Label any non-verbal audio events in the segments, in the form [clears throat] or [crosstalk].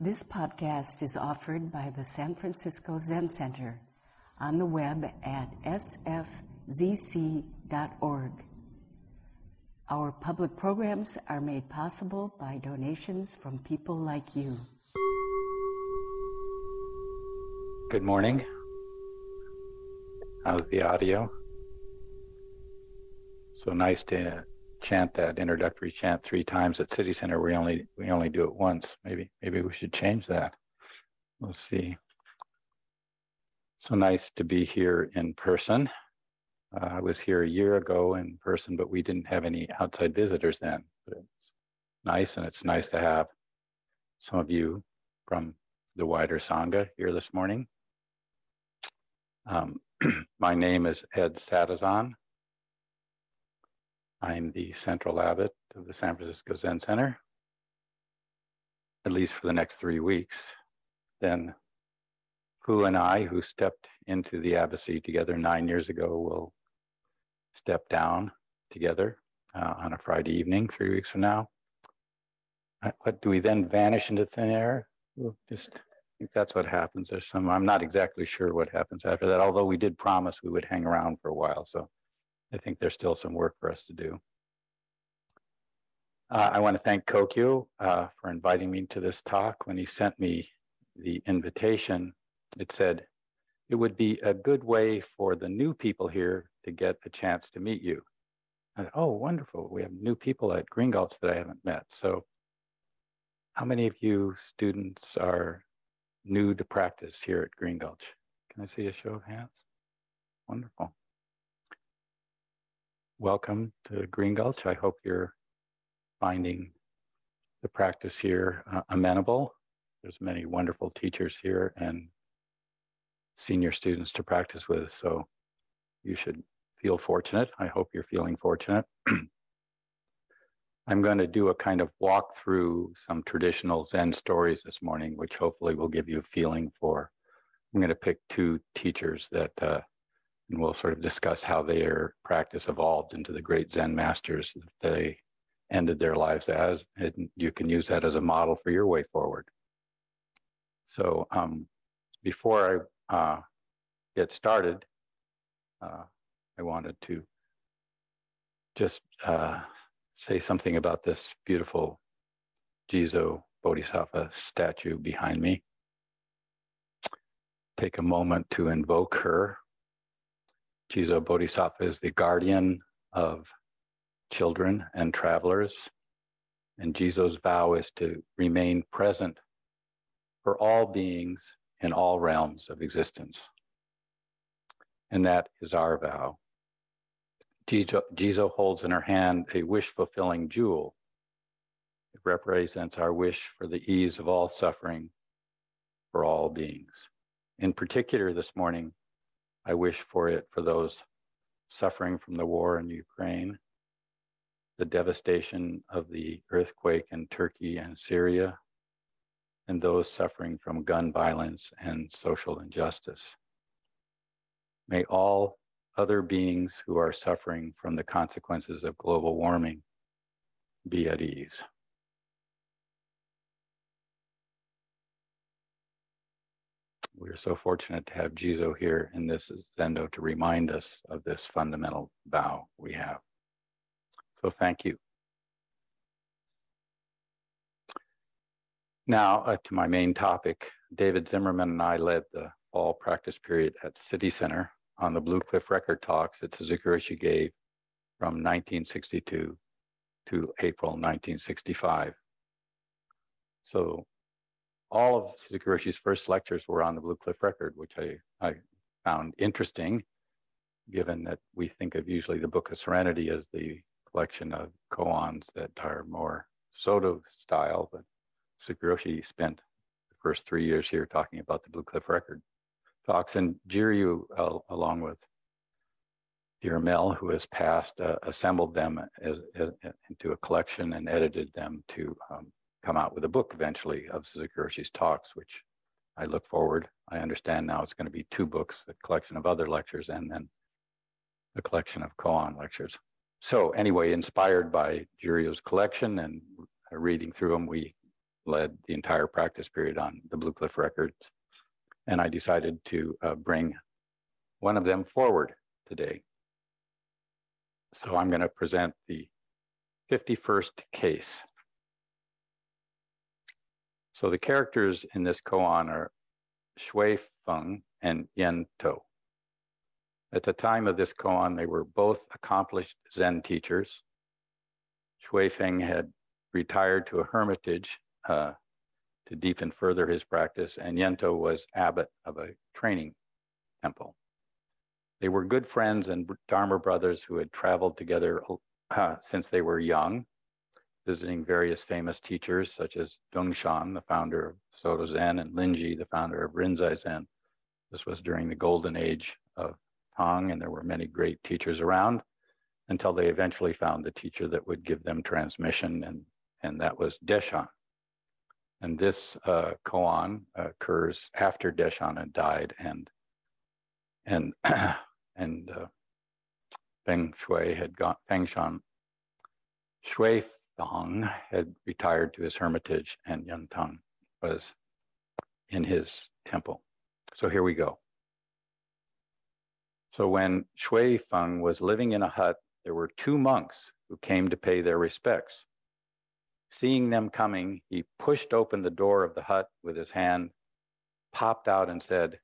This podcast is offered by the San Francisco Zen Center on the web at sfzc.org. Our public programs are made possible by donations from people like you. Good morning. How's the audio? So nice to chant that introductory chant three times at City Center. We only we only do it once. Maybe maybe we should change that. We'll see. So nice to be here in person. Uh, I was here a year ago in person, but we didn't have any outside visitors then. But it's nice, and it's nice to have some of you from the wider Sangha here this morning. Um, [clears throat] my name is Ed Sattizahn. I'm the central abbot of the San Francisco Zen Center, at least for the next three weeks. Then Fu and I, who stepped into the abbacy together nine years ago, will step down together uh, on a Friday evening, three weeks from now. Uh, what do we then vanish into thin air? We'll just I think that's what happens. There's some, I'm not exactly sure what happens after that, although we did promise we would hang around for a while. So I think there's still some work for us to do. Uh, I want to thank Kokyu uh, for inviting me to this talk. When he sent me the invitation, it said it would be a good way for the new people here to get a chance to meet you. Thought, oh, wonderful. We have new people at Green Gulch that I haven't met. So, how many of you students are new to practice here at Green Gulch? Can I see a show of hands? Wonderful welcome to Green Gulch. I hope you're finding the practice here uh, amenable. There's many wonderful teachers here and senior students to practice with, so you should feel fortunate. I hope you're feeling fortunate. [clears throat] I'm going to do a kind of walk through some traditional Zen stories this morning, which hopefully will give you a feeling for. I'm going to pick two teachers that uh, and we'll sort of discuss how their practice evolved into the great Zen masters that they ended their lives as. And you can use that as a model for your way forward. So um, before I uh, get started, uh, I wanted to just uh, say something about this beautiful Jizo Bodhisattva statue behind me. Take a moment to invoke her Jizo Bodhisattva is the guardian of children and travelers. And Jizo's vow is to remain present for all beings in all realms of existence. And that is our vow. Jizo, Jizo holds in her hand a wish fulfilling jewel. It represents our wish for the ease of all suffering for all beings. In particular, this morning, I wish for it for those suffering from the war in Ukraine, the devastation of the earthquake in Turkey and Syria, and those suffering from gun violence and social injustice. May all other beings who are suffering from the consequences of global warming be at ease. We're so fortunate to have Jizo here in this Zendo to remind us of this fundamental vow we have. So thank you. Now uh, to my main topic. David Zimmerman and I led the fall practice period at City Center on the Blue Cliff Record Talks that Suzuki Roshi gave from 1962 to April 1965. So all of Suzuki first lectures were on the Blue Cliff Record, which I, I found interesting, given that we think of usually the Book of Serenity as the collection of koans that are more Soto style, but Suzuki spent the first three years here talking about the Blue Cliff Record talks. And Jiryu, uh, along with dear Mel, who has passed, uh, assembled them as, as, into a collection and edited them to um, come out with a book eventually of Suzuki Roshi's talks, which I look forward. I understand now it's going to be two books, a collection of other lectures, and then a collection of koan lectures. So anyway, inspired by Jiryu's collection and reading through them, we led the entire practice period on the Blue Cliff Records. And I decided to uh, bring one of them forward today. So I'm going to present the 51st case. So the characters in this koan are Shui Feng and Yen To. At the time of this koan, they were both accomplished Zen teachers. Shui Feng had retired to a hermitage uh, to deepen further his practice, and Yento was abbot of a training temple. They were good friends and Dharma brothers who had traveled together uh, since they were young, visiting various famous teachers such as Dongshan, the founder of Soto Zen, and Linji, the founder of Rinzai Zen. This was during the golden age of Tang, and there were many great teachers around until they eventually found the teacher that would give them transmission, and, and that was Deshan. And this uh, koan occurs after Deshan had died, and and [clears throat] and uh, Feng Shui had gone, Feng Shan, Shui Fang had retired to his hermitage and Yan Tang was in his temple. So here we go. So when Shui Feng was living in a hut, there were two monks who came to pay their respects. Seeing them coming, he pushed open the door of the hut with his hand, popped out, and said,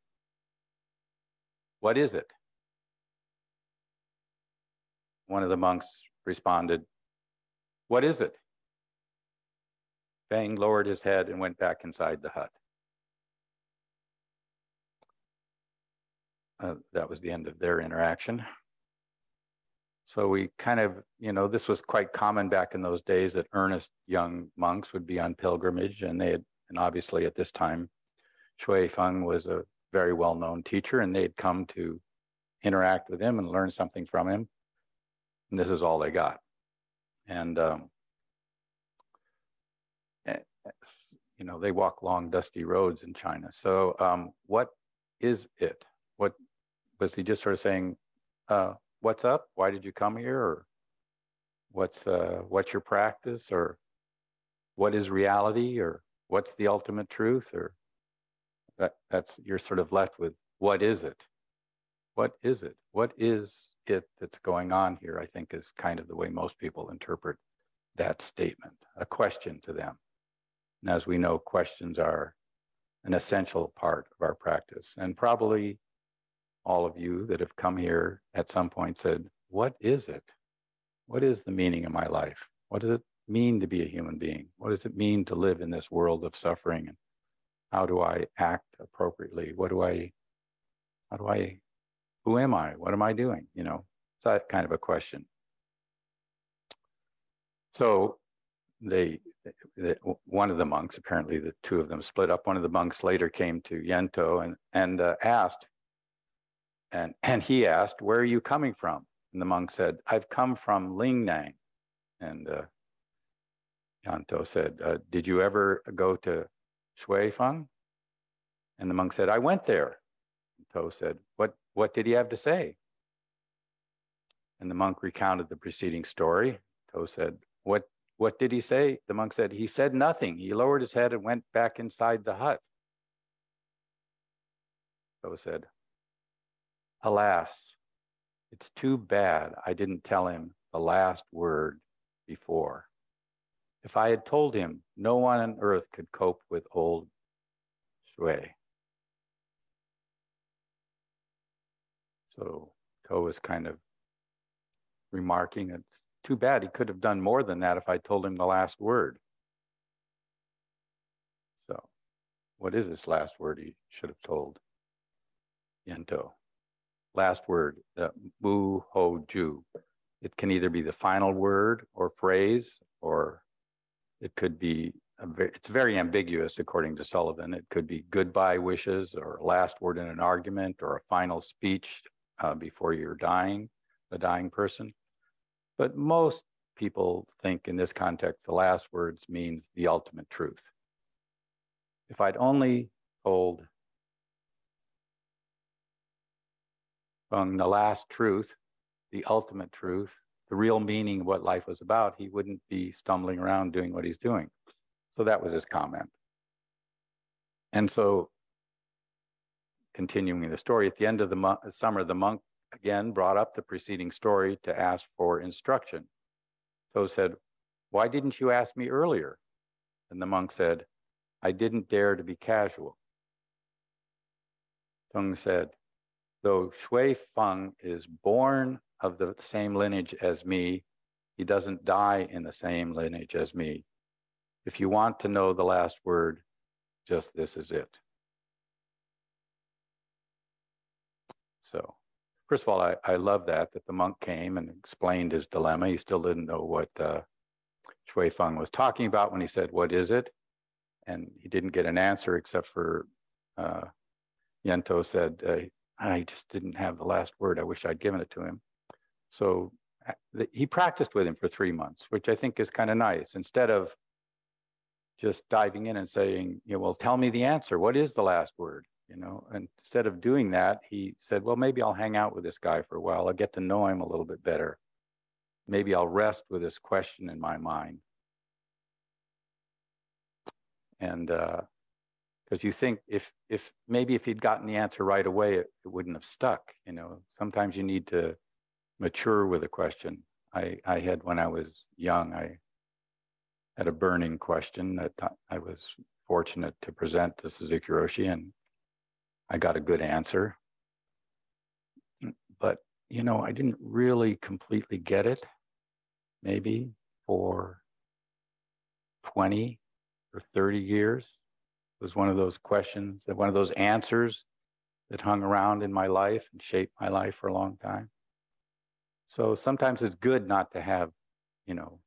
What is it? One of the monks responded, What is it? Fang lowered his head and went back inside the hut. Uh, that was the end of their interaction. So we kind of, you know, this was quite common back in those days that earnest young monks would be on pilgrimage, and they had, and obviously at this time, Shui Feng was a very well-known teacher, and they had come to interact with him and learn something from him and this is all they got. And um, eh, you know, they walk long, dusty roads in China. So, um, what is it? What was he just sort of saying? Uh, what's up? Why did you come here? Or what's uh, what's your practice? Or what is reality? Or what's the ultimate truth? Or that that's you're sort of left with what is it? What is it? What is it that's going on here, I think, is kind of the way most people interpret that statement, a question to them. And as we know, questions are an essential part of our practice. And probably all of you that have come here at some point said, What is it? What is the meaning of my life? What does it mean to be a human being? What does it mean to live in this world of suffering? And how do I act appropriately? What do I, how do I who am I? What am I doing? You know, it's that kind of a question. So they, they, one of the monks, apparently the two of them split up. One of the monks later came to Yento and, and uh, asked, and, and he asked, where are you coming from? And the monk said, I've come from Lingnan. And uh, Yanto said, uh, did you ever go to Shuifeng? And the monk said, I went there. And To said, what, what did he have to say? And the monk recounted the preceding story. To said, What what did he say? The monk said, He said nothing. He lowered his head and went back inside the hut. To said, Alas, it's too bad I didn't tell him the last word before. If I had told him, no one on earth could cope with old Shui. So To was kind of remarking, it's too bad he could have done more than that if I told him the last word. So, what is this last word he should have told Yento? Last word, uh, mu ho ju. It can either be the final word or phrase, or it could be, very, it's very ambiguous according to Sullivan. It could be goodbye wishes or last word in an argument or a final speech uh, before you're dying, the dying person. But most people think in this context, the last words means the ultimate truth. If I'd only told Feng the last truth, the ultimate truth, the real meaning of what life was about, he wouldn't be stumbling around doing what he's doing. So that was his comment. And so, continuing the story, at the end of the mo- summer, the monk again brought up the preceding story to ask for instruction. So said, Why didn't you ask me earlier? And the monk said, I didn't dare to be casual. Tung said, Though Shui Feng is born of the same lineage as me, he doesn't die in the same lineage as me. If you want to know the last word, just this is it. So, first of all, I, I love that, that the monk came and explained his dilemma. He still didn't know what uh, Shui Feng was talking about when he said, What is it? And he didn't get an answer except for uh, Yento said, uh, I just didn't have the last word. I wish I'd given it to him. So uh, he practiced with him for three months, which I think is kind of nice. Instead of just diving in and saying, you know, well, tell me the answer. What is the last word? You know, instead of doing that, he said, well, maybe I'll hang out with this guy for a while. I'll get to know him a little bit better. Maybe I'll rest with this question in my mind. And because uh, you think if if maybe if he'd gotten the answer right away, it, it wouldn't have stuck. You know, sometimes you need to mature with a question. I I had when I was young, I had a burning question that I was fortunate to present to Suzuki Roshi, and I got a good answer. But, you know, I didn't really completely get it, maybe for 20 or 30 years. It was one of those questions, that one of those answers that hung around in my life and shaped my life for a long time. So sometimes it's good not to have, you know,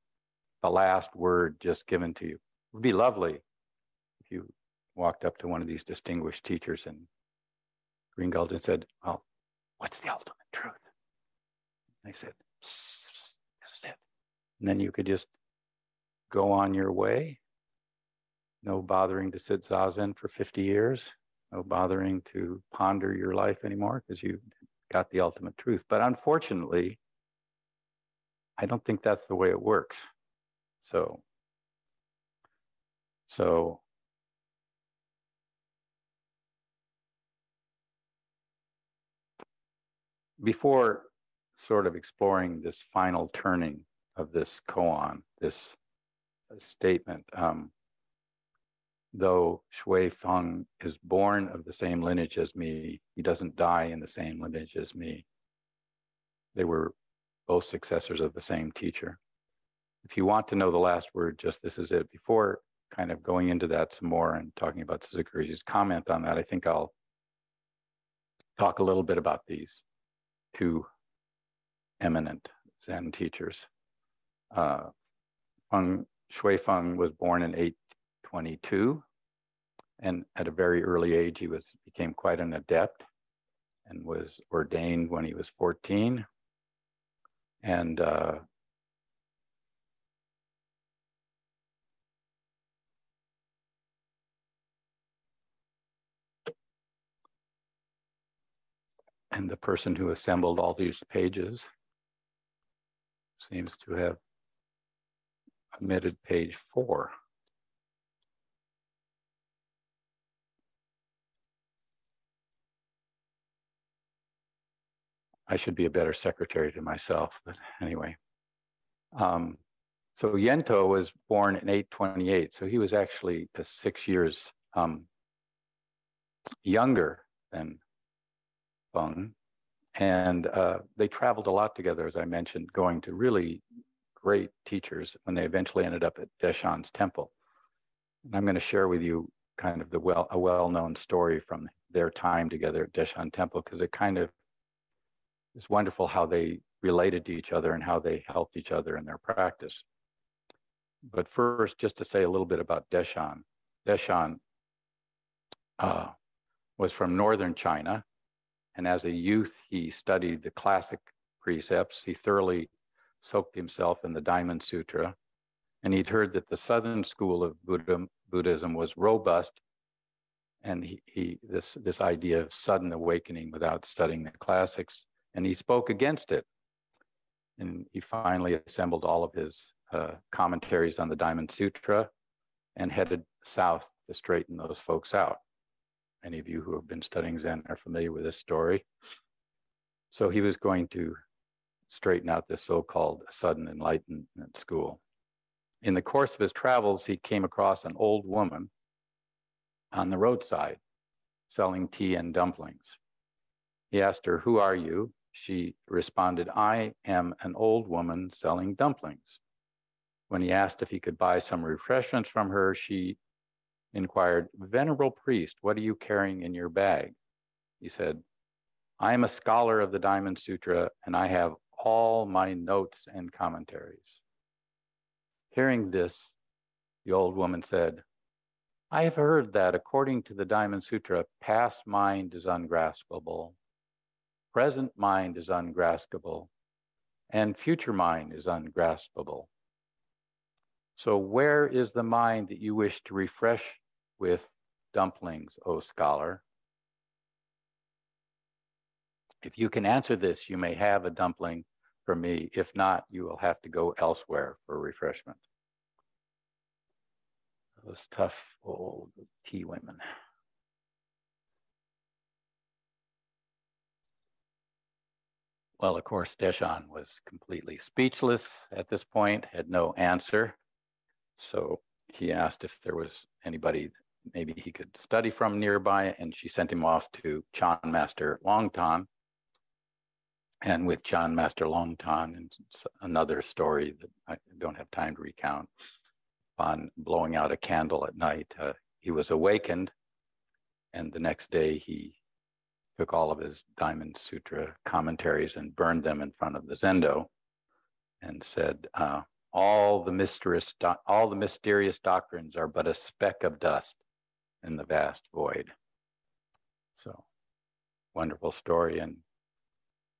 the last word just given to you. It would be lovely if you walked up to one of these distinguished teachers in Green and said, Well, what's the ultimate truth? I said, This is it. And then you could just go on your way. No bothering to sit zazen for 50 years. No bothering to ponder your life anymore because you got the ultimate truth. But unfortunately, I don't think that's the way it works. So, so before sort of exploring this final turning of this koan, this statement, um, though Shui Feng is born of the same lineage as me, he doesn't die in the same lineage as me. They were both successors of the same teacher if you want to know the last word, just this is it. Before kind of going into that some more and talking about Suzuki's comment on that, I think I'll talk a little bit about these two eminent Zen teachers. Uh, Feng, Shui Feng was born in 822, and at a very early age, he was became quite an adept and was ordained when he was 14. And uh, and the person who assembled all these pages seems to have omitted page four. I should be a better secretary to myself, but anyway. Um, so Yento was born in 828, so he was actually six years um, younger than And uh, they traveled a lot together, as I mentioned, going to really great teachers when they eventually ended up at Deshan's temple. And I'm going to share with you kind of the well a well-known story from their time together at Deshan Temple because it kind of is wonderful how they related to each other and how they helped each other in their practice. But first, just to say a little bit about Deshan. Deshan uh, was from northern China and as a youth, he studied the classic precepts. He thoroughly soaked himself in the Diamond Sutra. And he'd heard that the Southern school of Buddha, Buddhism was robust. And he, he this, this idea of sudden awakening without studying the classics. And he spoke against it. And he finally assembled all of his uh, commentaries on the Diamond Sutra and headed south to straighten those folks out. Any of you who have been studying Zen are familiar with this story. So he was going to straighten out this so called sudden enlightenment school. In the course of his travels, he came across an old woman on the roadside selling tea and dumplings. He asked her, Who are you? She responded, I am an old woman selling dumplings. When he asked if he could buy some refreshments from her, she inquired, Venerable priest, what are you carrying in your bag? He said, I am a scholar of the Diamond Sutra and I have all my notes and commentaries. Hearing this, the old woman said, I have heard that according to the Diamond Sutra, past mind is ungraspable, present mind is ungraspable, and future mind is ungraspable. So, where is the mind that you wish to refresh with dumplings, O scholar? If you can answer this, you may have a dumpling for me. If not, you will have to go elsewhere for refreshment. Those tough old tea women. Well, of course, Deshan was completely speechless at this point, had no answer. So he asked if there was anybody maybe he could study from nearby, and she sent him off to Chan Master Longtan. And with Chan Master Longtan, and another story that I don't have time to recount, on blowing out a candle at night, uh, he was awakened, and the next day he took all of his Diamond Sutra commentaries and burned them in front of the Zendo, and said, uh, "All the mysterious, do- all the mysterious doctrines are but a speck of dust in the vast void." So, wonderful story, and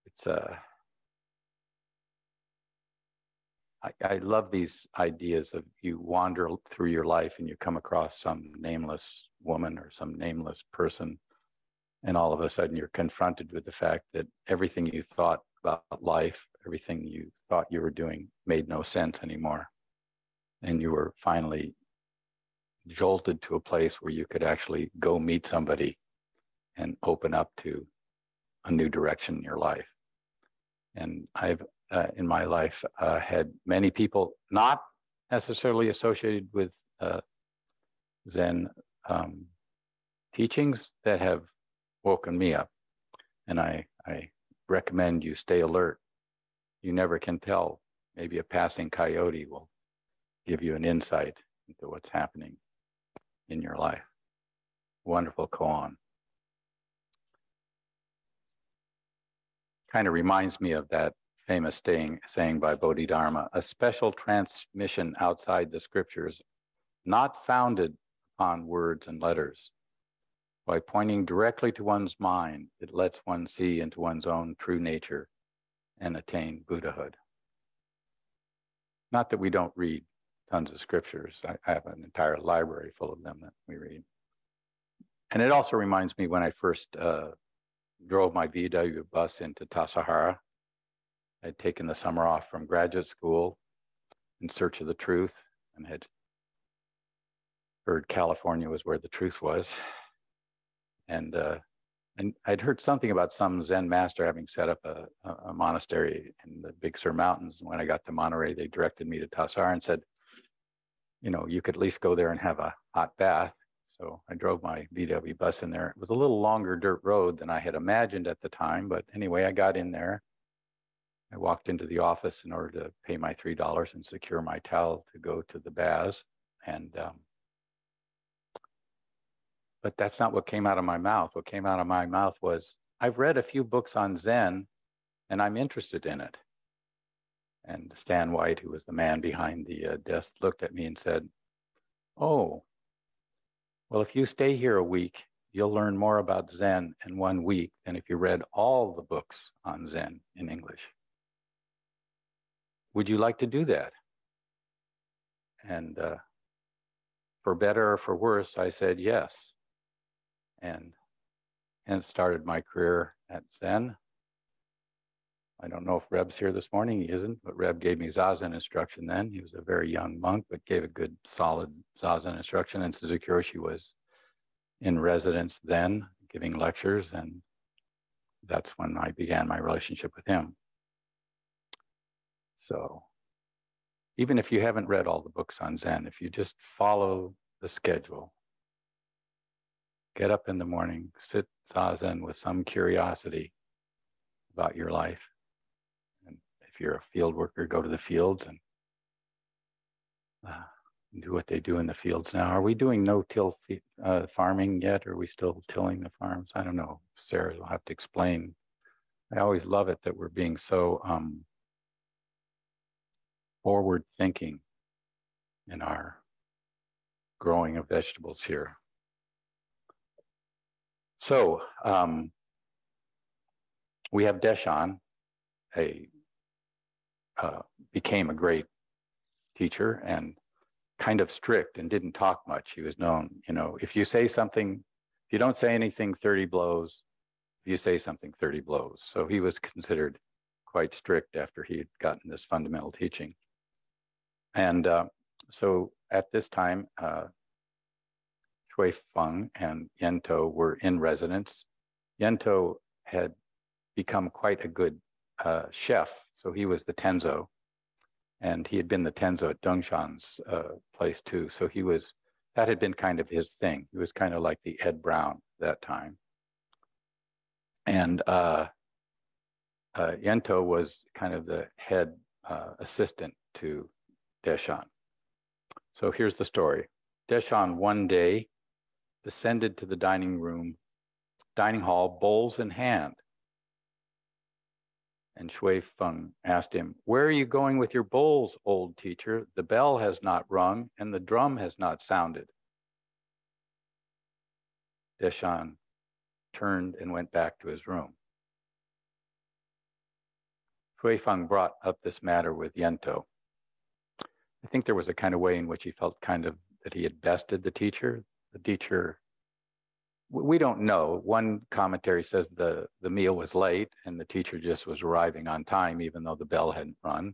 it's a. Uh, I, I love these ideas of you wander through your life and you come across some nameless woman or some nameless person and all of a sudden you're confronted with the fact that everything you thought about life, everything you thought you were doing made no sense anymore. And you were finally jolted to a place where you could actually go meet somebody and open up to a new direction in your life. And I've, uh, in my life, uh, had many people not necessarily associated with uh, Zen um, teachings that have woken me up. And I, I recommend you stay alert. You never can tell. Maybe a passing coyote will give you an insight into what's happening in your life. Wonderful koan. Kind of reminds me of that famous saying, saying by Bodhidharma a special transmission outside the scriptures, not founded upon words and letters, by pointing directly to one's mind, it lets one see into one's own true nature and attain Buddhahood. Not that we don't read tons of scriptures. I, I have an entire library full of them that we read. And it also reminds me when I first uh, drove my VW bus into Tassajara. I'd taken the summer off from graduate school in search of the truth and had heard California was where the truth was and uh, and I'd heard something about some Zen master having set up a, a, monastery in the Big Sur Mountains. And when I got to Monterey, they directed me to Tassar and said, you know, you could at least go there and have a hot bath. So I drove my VW bus in there. It was a little longer dirt road than I had imagined at the time, but anyway, I got in there. I walked into the office in order to pay my three dollars and secure my towel to go to the baths, and um, but that's not what came out of my mouth. What came out of my mouth was, I've read a few books on Zen and I'm interested in it. And Stan White, who was the man behind the uh, desk, looked at me and said, Oh, well, if you stay here a week, you'll learn more about Zen in one week than if you read all the books on Zen in English. Would you like to do that? And uh, for better or for worse, I said yes and hence started my career at Zen. I don't know if Reb's here this morning. He isn't, but Reb gave me Zazen instruction then. He was a very young monk, but gave a good, solid Zazen instruction. And Suzuki Roshi was in residence then, giving lectures. And that's when I began my relationship with him. So even if you haven't read all the books on Zen, if you just follow the schedule, get up in the morning, sit Zazen with some curiosity about your life And if you're a field worker, go to the fields and uh, do what they do in the fields now. Are we doing no-till uh, farming yet? Are we still tilling the farms? I don't know. Sarah will have to explain. I always love it that we're being so um, forward thinking in our growing of vegetables here. So um, we have Deshan, a uh, became a great teacher and kind of strict and didn't talk much. He was known, you know, if you say something, if you don't say anything, 30 blows. If you say something, 30 blows. So he was considered quite strict after he had gotten this fundamental teaching. And uh, so at this time, uh, Shui Feng and Yento were in residence. Yento had become quite a good uh, chef. So he was the Tenzo, and he had been the Tenzo at Dongshan's uh, place too. So he was that had been kind of his thing. He was kind of like the Ed Brown that time. And uh, uh, Yento was kind of the head uh, assistant to Deshan. So here's the story. Deshan one day descended to the dining room, dining hall, bowls in hand. And Shui Feng asked him, Where are you going with your bowls, old teacher? The bell has not rung and the drum has not sounded. Deshan turned and went back to his room. Shui Feng brought up this matter with Yento. I think there was a kind of way in which he felt kind of that he had bested the teacher. The teacher we don't know. One commentary says the, the meal was late and the teacher just was arriving on time, even though the bell hadn't run,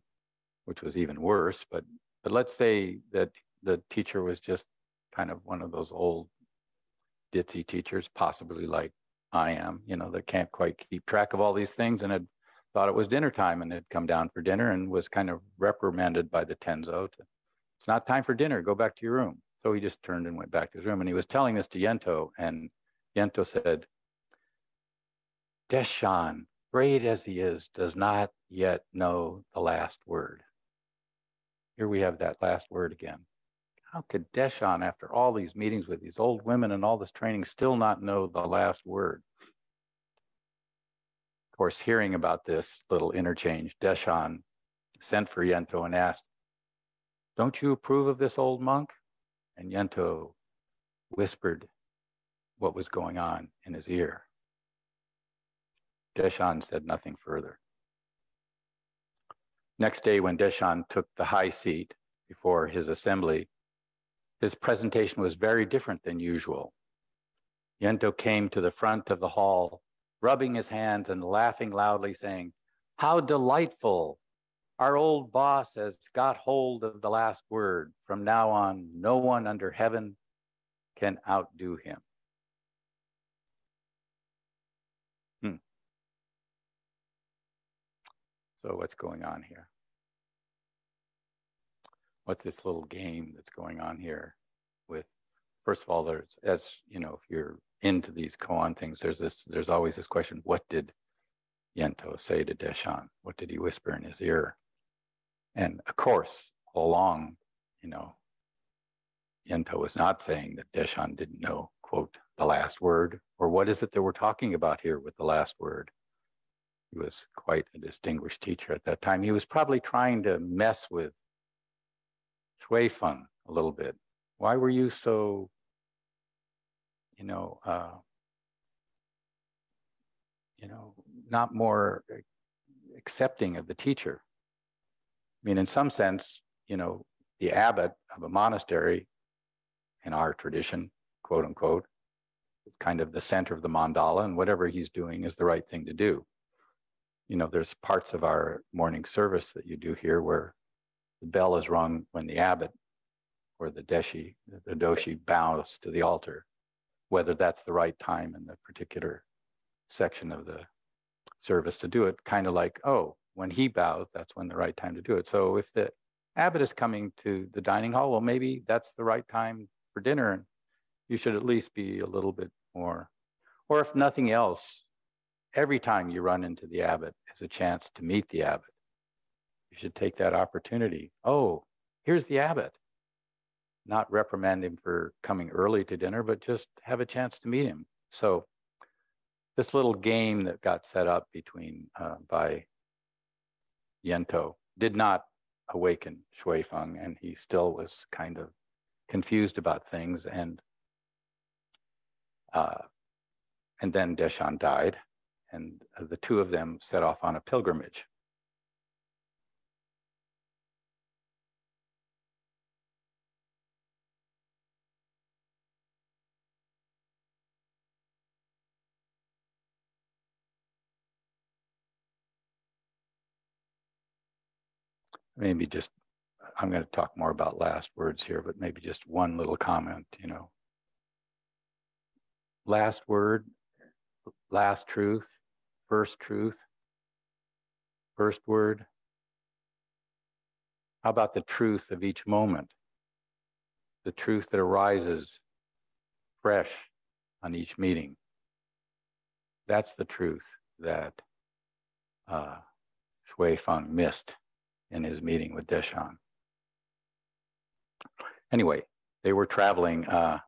which was even worse. But but let's say that the teacher was just kind of one of those old ditzy teachers, possibly like I am, you know, that can't quite keep track of all these things and had thought it was dinner time and had come down for dinner and was kind of reprimanded by the Tenzo to, it's not time for dinner, go back to your room. So he just turned and went back to his room and he was telling this to Yento and Yento said, Deshan, great as he is, does not yet know the last word. Here we have that last word again. How could Deshan, after all these meetings with these old women and all this training, still not know the last word? Of course, hearing about this little interchange, Deshan sent for Yento and asked, Don't you approve of this old monk? And Yento whispered what was going on in his ear. Deshan said nothing further. Next day, when Deshan took the high seat before his assembly, his presentation was very different than usual. Yento came to the front of the hall, rubbing his hands and laughing loudly, saying, How delightful! Our old boss has got hold of the last word. From now on, no one under heaven can outdo him. Hmm. So what's going on here? What's this little game that's going on here with, first of all, there's, as you know, if you're into these koan things, there's this, there's always this question, what did Yento say to Deshan? What did he whisper in his ear? And of course, all along, you know, Yento was not saying that Deshan didn't know, quote, the last word, or what is it that we're talking about here with the last word? He was quite a distinguished teacher at that time. He was probably trying to mess with Shui Feng a little bit. Why were you so, you know, uh, you know, not more accepting of the teacher? I mean, in some sense, you know, the abbot of a monastery in our tradition, quote unquote, is kind of the center of the mandala, and whatever he's doing is the right thing to do. you know, there's parts of our morning service that you do here where the bell is rung when the abbot or the deshi, the doshi bows to the altar, whether that's the right time in the particular section of the service to do it, kind of like, oh, when he bows, that's when the right time to do it. So if the abbot is coming to the dining hall, well, maybe that's the right time for dinner. And you should at least be a little bit more. Or if nothing else, every time you run into the abbot is a chance to meet the abbot. You should take that opportunity. Oh, here's the abbot. Not reprimand him for coming early to dinner, but just have a chance to meet him. So this little game that got set up between uh, by Yento did not awaken Shui Feng, and he still was kind of confused about things. And uh, and then Deshan died, and the two of them set off on a pilgrimage. Maybe just I'm going to talk more about last words here, but maybe just one little comment, you know. Last word, last truth, first truth, first word. How about the truth of each moment? The truth that arises fresh on each meeting. That's the truth that uh, Shui Feng missed in his meeting with Deshan. Anyway, they were traveling. Uh,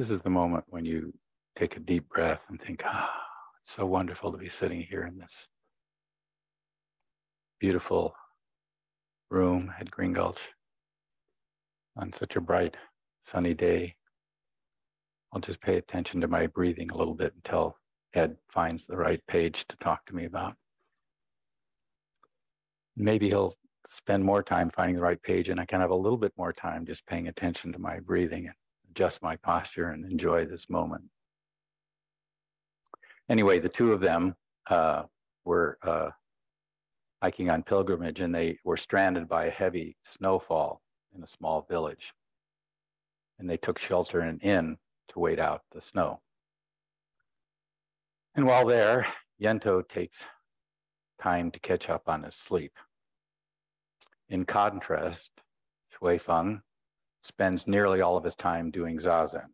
This is the moment when you take a deep breath and think, ah, it's so wonderful to be sitting here in this beautiful room at Green Gulch on such a bright, sunny day. I'll just pay attention to my breathing a little bit until Ed finds the right page to talk to me about. Maybe he'll spend more time finding the right page, and I can have a little bit more time just paying attention to my breathing and adjust my posture and enjoy this moment. Anyway, the two of them uh, were uh, hiking on pilgrimage and they were stranded by a heavy snowfall in a small village. And they took shelter in an inn to wait out the snow. And while there, Yento takes time to catch up on his sleep. In contrast, Shui Feng spends nearly all of his time doing zazen.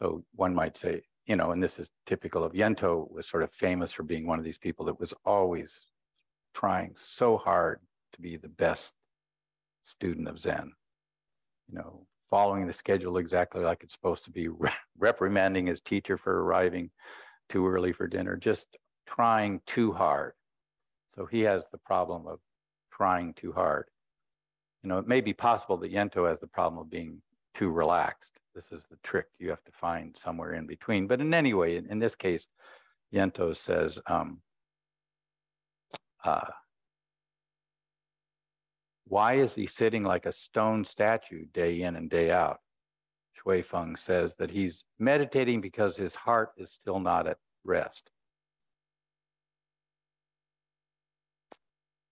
So one might say, you know, and this is typical of Yento, was sort of famous for being one of these people that was always trying so hard to be the best student of Zen. You know, following the schedule exactly like it's supposed to be, [laughs] reprimanding his teacher for arriving too early for dinner, just trying too hard. So he has the problem of trying too hard. You know, it may be possible that Yento has the problem of being too relaxed. This is the trick you have to find somewhere in between. But in any way, in, in this case, Yento says, um, uh, why is he sitting like a stone statue day in and day out? Shui Feng says that he's meditating because his heart is still not at rest.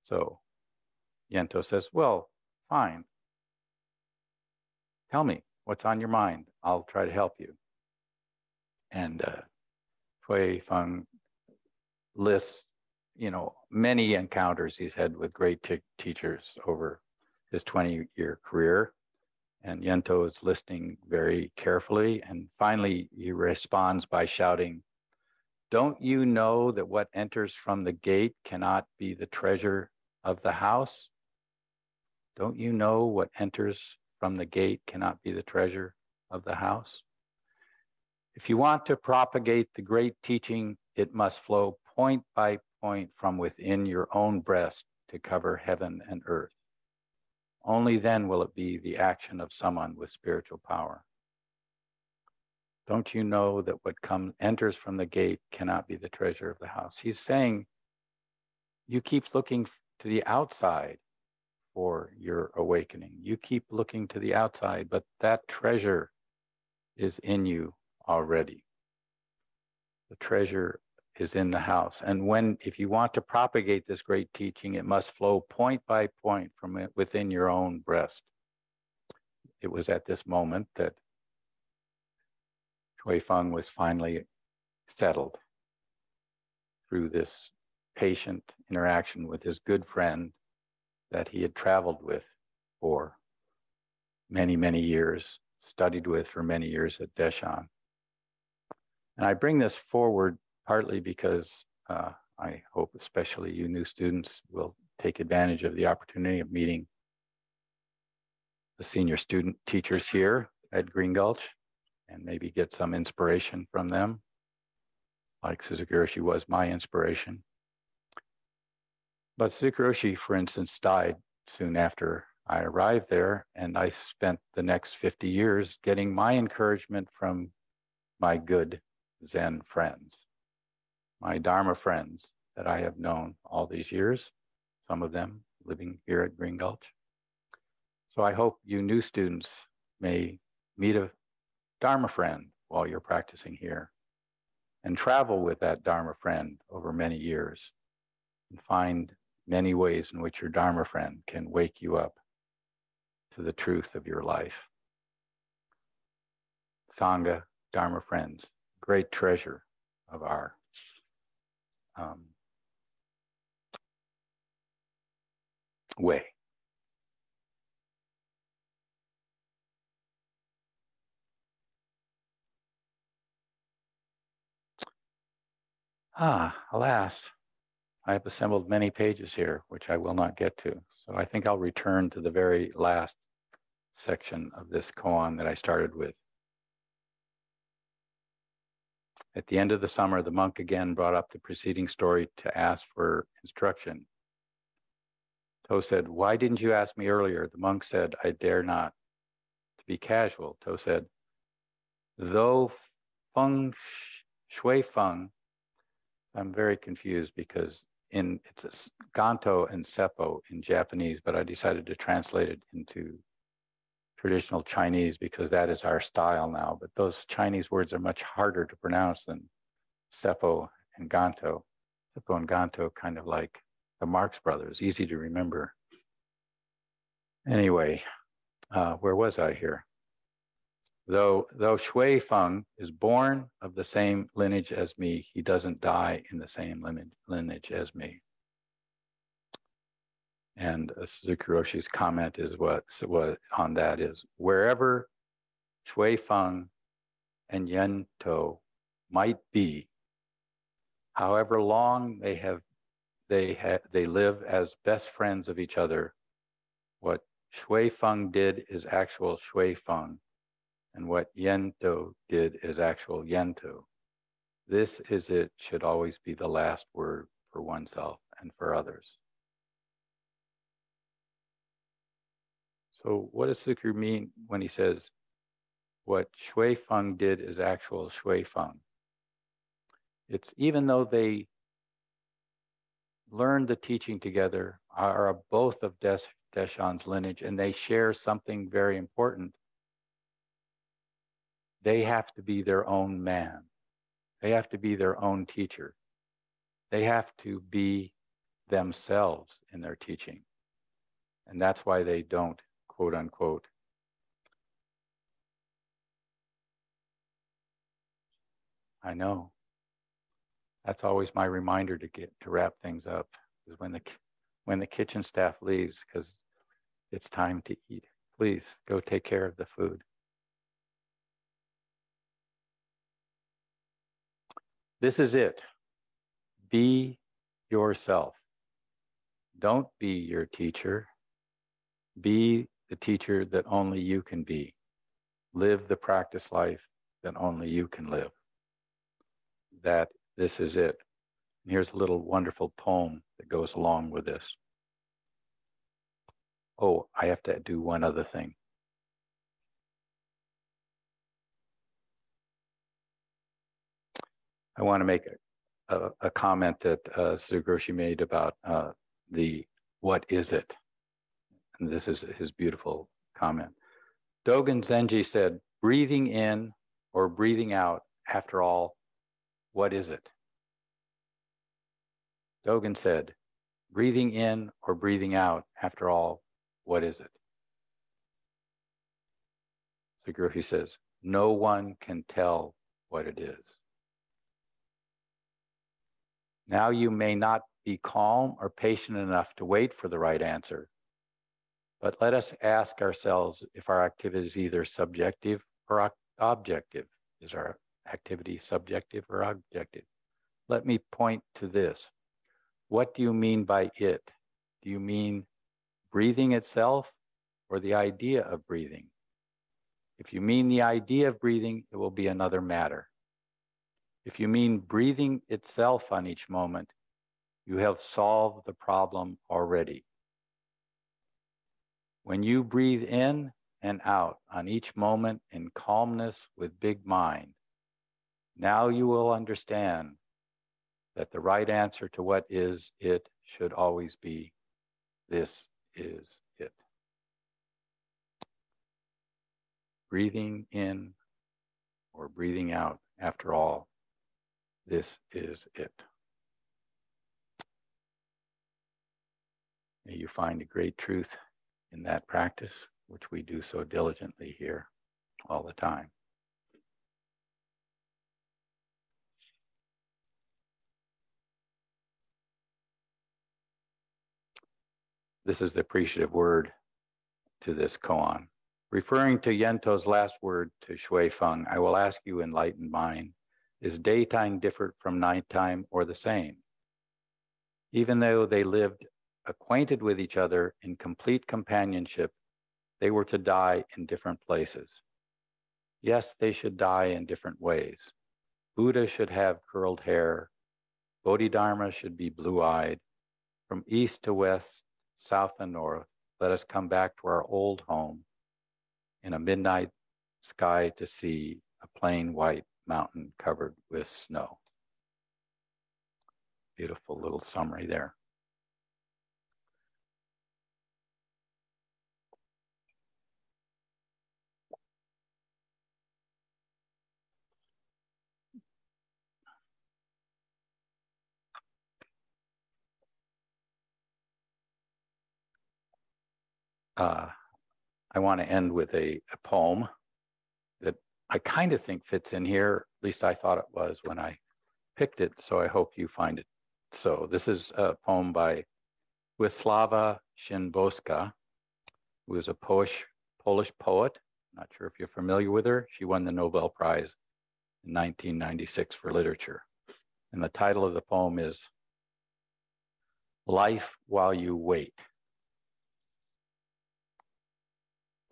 So Yento says, Well, fine. Tell me what's on your mind. I'll try to help you. And uh, Shui Feng lists, you know, many encounters he's had with great t- teachers over his 20 year career. And Yento is listening very carefully. And finally, he responds by shouting, Don't you know that what enters from the gate cannot be the treasure of the house? Don't you know what enters from the gate cannot be the treasure of the house? If you want to propagate the great teaching, it must flow point by point from within your own breast to cover heaven and earth. Only then will it be the action of someone with spiritual power. Don't you know that what comes enters from the gate cannot be the treasure of the house? He's saying you keep looking to the outside for your awakening. You keep looking to the outside, but that treasure is in you already. The treasure is in the house. And when, if you want to propagate this great teaching, it must flow point by point from within your own breast. It was at this moment that Hsueh Feng was finally settled through this patient interaction with his good friend that he had traveled with for many, many years, studied with for many years at Deshan. And I bring this forward partly because uh, I hope, especially you new students, will take advantage of the opportunity of meeting the senior student teachers here at Green Gulch and maybe get some inspiration from them, like Suzuki Roshi was my inspiration. But Suzuki for instance, died soon after I arrived there, and I spent the next 50 years getting my encouragement from my good Zen friends my Dharma friends that I have known all these years, some of them living here at Green Gulch. So I hope you new students may meet a Dharma friend while you're practicing here and travel with that Dharma friend over many years and find many ways in which your Dharma friend can wake you up to the truth of your life. Sangha, Dharma friends, great treasure of our um, way. Ah, alas, I have assembled many pages here, which I will not get to. So I think I'll return to the very last section of this koan that I started with. At the end of the summer, the monk again brought up the preceding story to ask for instruction. To said, Why didn't you ask me earlier? The monk said, I dare not. To be casual, To said, Though Feng Hsueh Feng, I'm very confused because in it's Ganto and Seppo in Japanese, but I decided to translate it into traditional Chinese because that is our style now. But those Chinese words are much harder to pronounce than Seppo and Ganto. Seppo and Ganto kind of like the Marx brothers, easy to remember. Anyway, uh, where was I here? Though, though Hsueh Feng is born of the same lineage as me, he doesn't die in the same lineage as me. And Suzuki Roshi's comment is what, what on that is wherever Hsueh Feng and Yen To might be, however long they have they ha- they live as best friends of each other, what Hsueh Feng did is actual Hsueh Feng, and what Yento did is actual Yento. This is it should always be the last word for oneself and for others. So what does Suzuki mean when he says what Hsueh Feng did is actual Hsueh Feng? It's even though they learned the teaching together, are both of Des, Deshan's lineage, and they share something very important. They have to be their own man. They have to be their own teacher. They have to be themselves in their teaching. And that's why they don't quote unquote. I know. That's always my reminder to get to wrap things up is when the when the kitchen staff leaves because it's time to eat. Please go take care of the food. This is it. Be yourself. Don't be your teacher. Be the teacher that only you can be. Live the practice life that only you can live. That this is it. And here's a little wonderful poem that goes along with this. Oh, I have to do one other thing. I want to make a, a, comment that uh, made about uh, the what is it? And this is his beautiful comment. Dogen Zenji said, breathing in or breathing out, after all, what is it? Dogen said, breathing in or breathing out, after all, what is it? Suzuki Roshi says, no one can tell what it is. Now you may not be calm or patient enough to wait for the right answer, but let us ask ourselves if our activity is either subjective or objective. Is our activity subjective or objective? Let me point to this. What do you mean by it? Do you mean breathing itself or the idea of breathing? If you mean the idea of breathing, it will be another matter. If you mean breathing itself on each moment, you have solved the problem already. When you breathe in and out on each moment in calmness with big mind, now you will understand that the right answer to what is it should always be this is it. Breathing in or breathing out, after all, this is it. May you find a great truth in that practice, which we do so diligently here all the time. This is the appreciative word to this koan. Referring to Yento's last word to Hsueh Feng, I will ask you, enlightened mind, is daytime different from nighttime or the same? Even though they lived acquainted with each other in complete companionship, they were to die in different places. Yes, they should die in different ways. Buddha should have curled hair. Bodhidharma should be blue eyed. From east to west, south and north, let us come back to our old home in a midnight sky to see a plain white mountain covered with snow. Beautiful little summary there. Uh, I want to end with a, a poem I kind of think fits in here. At least I thought it was when I picked it. So I hope you find it. So this is a poem by Wisława Szymborska, who is a Polish, Polish poet. Not sure if you're familiar with her. She won the Nobel Prize in 1996 for literature. And the title of the poem is Life While You Wait.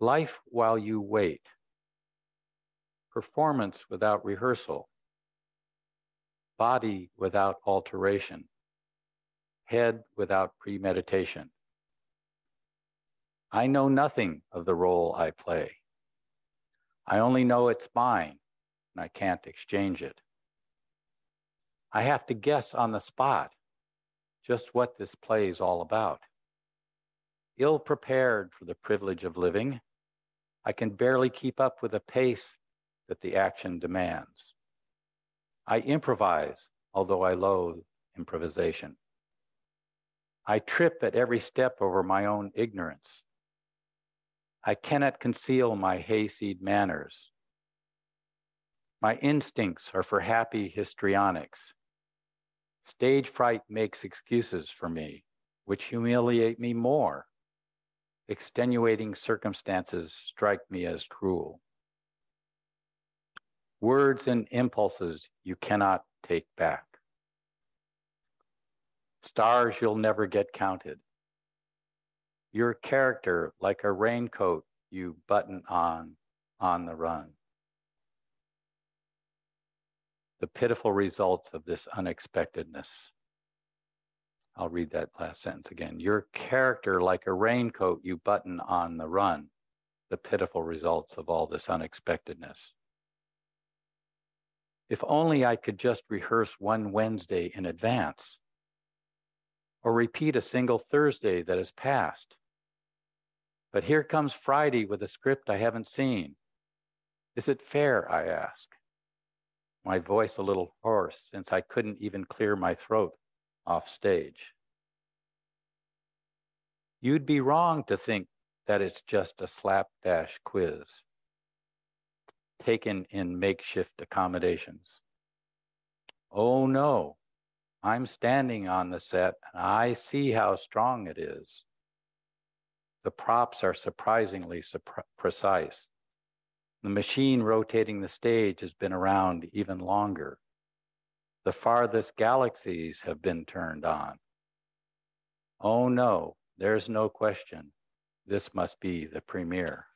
Life While You Wait performance without rehearsal, body without alteration, head without premeditation. I know nothing of the role I play. I only know it's mine and I can't exchange it. I have to guess on the spot just what this play is all about. Ill prepared for the privilege of living, I can barely keep up with the pace that the action demands. I improvise, although I loathe improvisation. I trip at every step over my own ignorance. I cannot conceal my hayseed manners. My instincts are for happy histrionics. Stage fright makes excuses for me, which humiliate me more. Extenuating circumstances strike me as cruel words and impulses you cannot take back. Stars you'll never get counted. Your character like a raincoat you button on on the run. The pitiful results of this unexpectedness. I'll read that last sentence again. Your character, like a raincoat you button on the run, the pitiful results of all this unexpectedness. If only I could just rehearse one Wednesday in advance, or repeat a single Thursday that has passed. But here comes Friday with a script I haven't seen. Is it fair, I ask? My voice a little hoarse since I couldn't even clear my throat off stage. You'd be wrong to think that it's just a slapdash quiz taken in makeshift accommodations. Oh no, I'm standing on the set and I see how strong it is. The props are surprisingly precise. The machine rotating the stage has been around even longer. The farthest galaxies have been turned on. Oh no, there's no question. This must be the premiere.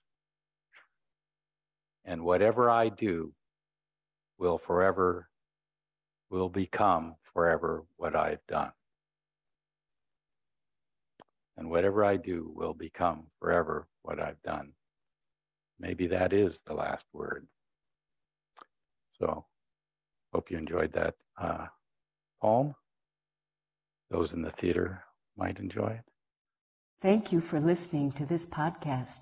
And whatever I do will forever, will become forever what I've done. And whatever I do will become forever what I've done. Maybe that is the last word. So, hope you enjoyed that uh, poem. Those in the theater might enjoy it. Thank you for listening to this podcast